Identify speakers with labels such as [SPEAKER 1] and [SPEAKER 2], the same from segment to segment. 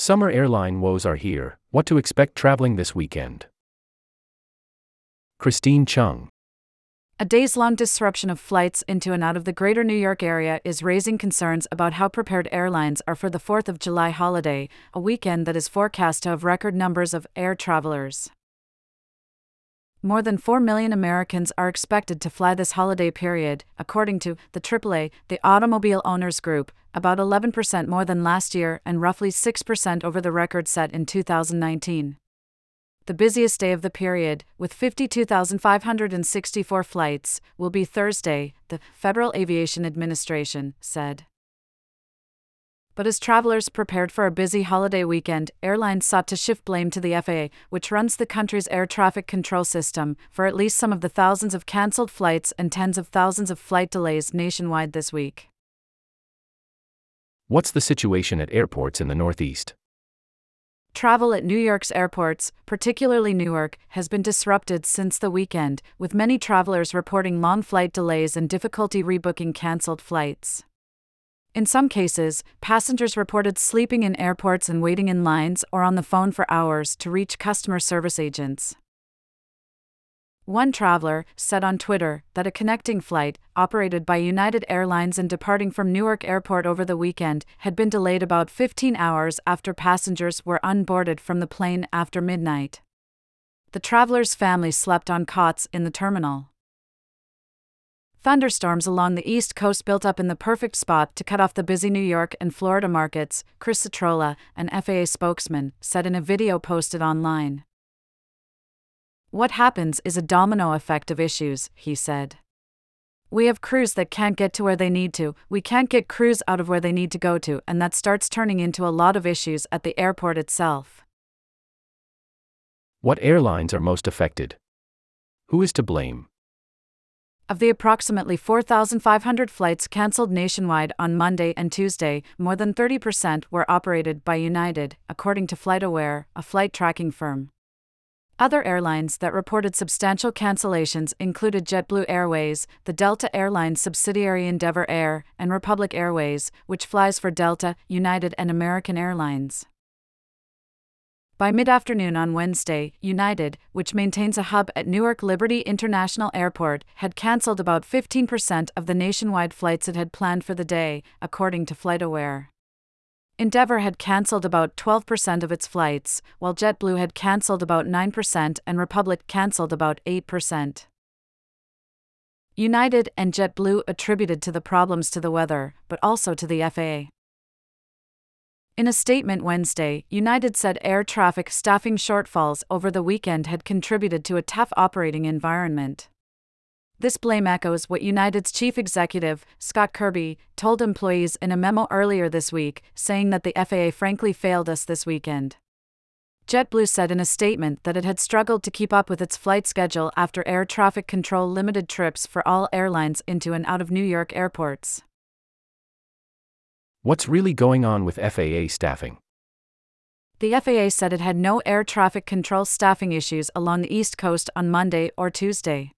[SPEAKER 1] Summer airline woes are here. What to expect traveling this weekend? Christine Chung.
[SPEAKER 2] A days long disruption of flights into and out of the greater New York area is raising concerns about how prepared airlines are for the 4th of July holiday, a weekend that is forecast to have record numbers of air travelers. More than 4 million Americans are expected to fly this holiday period, according to the AAA, the Automobile Owners Group, about 11% more than last year and roughly 6% over the record set in 2019. The busiest day of the period, with 52,564 flights, will be Thursday, the Federal Aviation Administration said. But as travelers prepared for a busy holiday weekend, airlines sought to shift blame to the FAA, which runs the country's air traffic control system, for at least some of the thousands of cancelled flights and tens of thousands of flight delays nationwide this week.
[SPEAKER 1] What's the situation at airports in the Northeast?
[SPEAKER 2] Travel at New York's airports, particularly Newark, has been disrupted since the weekend, with many travelers reporting long flight delays and difficulty rebooking cancelled flights. In some cases, passengers reported sleeping in airports and waiting in lines or on the phone for hours to reach customer service agents. One traveler said on Twitter that a connecting flight, operated by United Airlines and departing from Newark Airport over the weekend, had been delayed about 15 hours after passengers were unboarded from the plane after midnight. The traveler's family slept on cots in the terminal. Thunderstorms along the East Coast built up in the perfect spot to cut off the busy New York and Florida markets, Chris Citrola, an FAA spokesman, said in a video posted online. What happens is a domino effect of issues, he said. We have crews that can't get to where they need to, we can't get crews out of where they need to go to, and that starts turning into a lot of issues at the airport itself.
[SPEAKER 1] What airlines are most affected? Who is to blame?
[SPEAKER 2] Of the approximately 4,500 flights cancelled nationwide on Monday and Tuesday, more than 30% were operated by United, according to FlightAware, a flight tracking firm. Other airlines that reported substantial cancellations included JetBlue Airways, the Delta Airlines subsidiary Endeavor Air, and Republic Airways, which flies for Delta, United, and American Airlines. By mid afternoon on Wednesday, United, which maintains a hub at Newark Liberty International Airport, had cancelled about 15% of the nationwide flights it had planned for the day, according to FlightAware. Endeavor had cancelled about 12% of its flights, while JetBlue had cancelled about 9% and Republic cancelled about 8%. United and JetBlue attributed to the problems to the weather, but also to the FAA. In a statement Wednesday, United said air traffic staffing shortfalls over the weekend had contributed to a tough operating environment. This blame echoes what United's chief executive, Scott Kirby, told employees in a memo earlier this week, saying that the FAA frankly failed us this weekend. JetBlue said in a statement that it had struggled to keep up with its flight schedule after air traffic control limited trips for all airlines into and out of New York airports.
[SPEAKER 1] What's really going on with FAA staffing?
[SPEAKER 2] The FAA said it had no air traffic control staffing issues along the East Coast on Monday or Tuesday.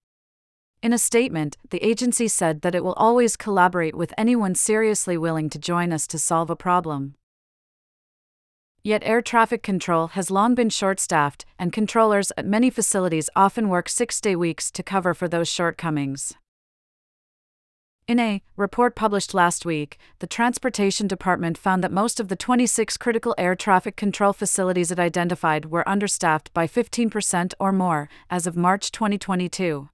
[SPEAKER 2] In a statement, the agency said that it will always collaborate with anyone seriously willing to join us to solve a problem. Yet air traffic control has long been short staffed, and controllers at many facilities often work six day weeks to cover for those shortcomings. In a report published last week, the Transportation Department found that most of the 26 critical air traffic control facilities it identified were understaffed by 15% or more as of March 2022.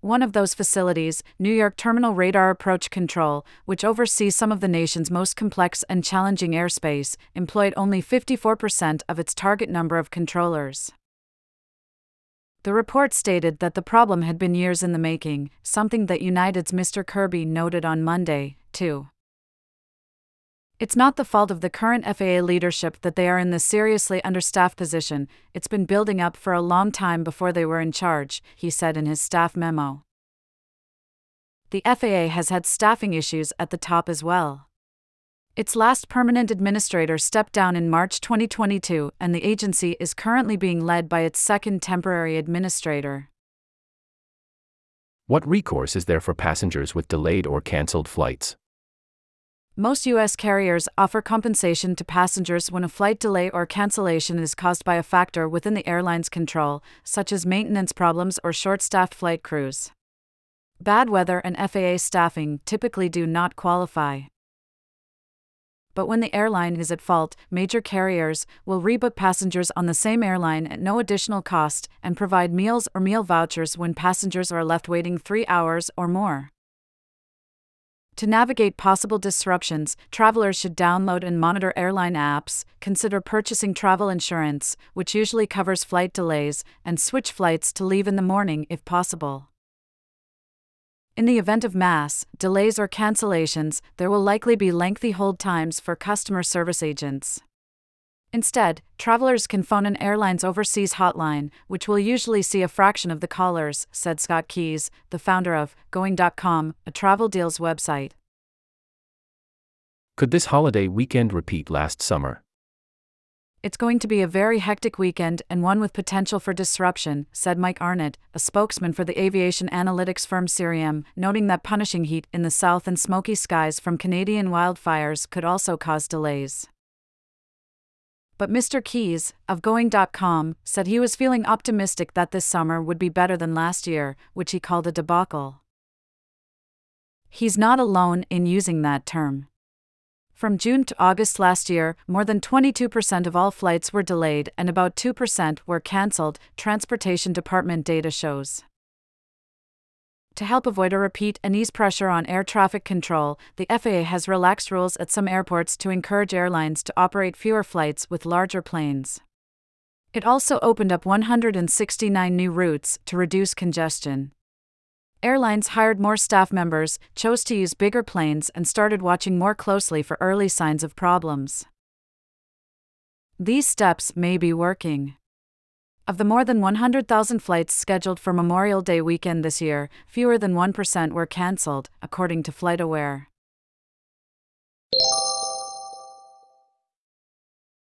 [SPEAKER 2] One of those facilities, New York Terminal Radar Approach Control, which oversees some of the nation's most complex and challenging airspace, employed only 54% of its target number of controllers. The report stated that the problem had been years in the making, something that United's Mr. Kirby noted on Monday, too. It's not the fault of the current FAA leadership that they are in this seriously understaffed position, it's been building up for a long time before they were in charge, he said in his staff memo. The FAA has had staffing issues at the top as well. Its last permanent administrator stepped down in March 2022, and the agency is currently being led by its second temporary administrator.
[SPEAKER 1] What recourse is there for passengers with delayed or cancelled flights?
[SPEAKER 2] Most U.S. carriers offer compensation to passengers when a flight delay or cancellation is caused by a factor within the airline's control, such as maintenance problems or short staffed flight crews. Bad weather and FAA staffing typically do not qualify. But when the airline is at fault, major carriers will rebook passengers on the same airline at no additional cost and provide meals or meal vouchers when passengers are left waiting three hours or more. To navigate possible disruptions, travelers should download and monitor airline apps, consider purchasing travel insurance, which usually covers flight delays, and switch flights to leave in the morning if possible. In the event of mass delays or cancellations, there will likely be lengthy hold times for customer service agents. Instead, travelers can phone an airline's overseas hotline, which will usually see a fraction of the callers, said Scott Keyes, the founder of Going.com, a travel deals website.
[SPEAKER 1] Could this holiday weekend repeat last summer?
[SPEAKER 2] It's going to be a very hectic weekend and one with potential for disruption, said Mike Arnott, a spokesman for the aviation analytics firm Cirium, noting that punishing heat in the south and smoky skies from Canadian wildfires could also cause delays. But Mr. Keyes, of Going.com, said he was feeling optimistic that this summer would be better than last year, which he called a debacle. He's not alone in using that term. From June to August last year, more than 22% of all flights were delayed and about 2% were cancelled, Transportation Department data shows. To help avoid a repeat and ease pressure on air traffic control, the FAA has relaxed rules at some airports to encourage airlines to operate fewer flights with larger planes. It also opened up 169 new routes to reduce congestion. Airlines hired more staff members, chose to use bigger planes, and started watching more closely for early signs of problems. These steps may be working. Of the more than 100,000 flights scheduled for Memorial Day weekend this year, fewer than 1% were cancelled, according to FlightAware.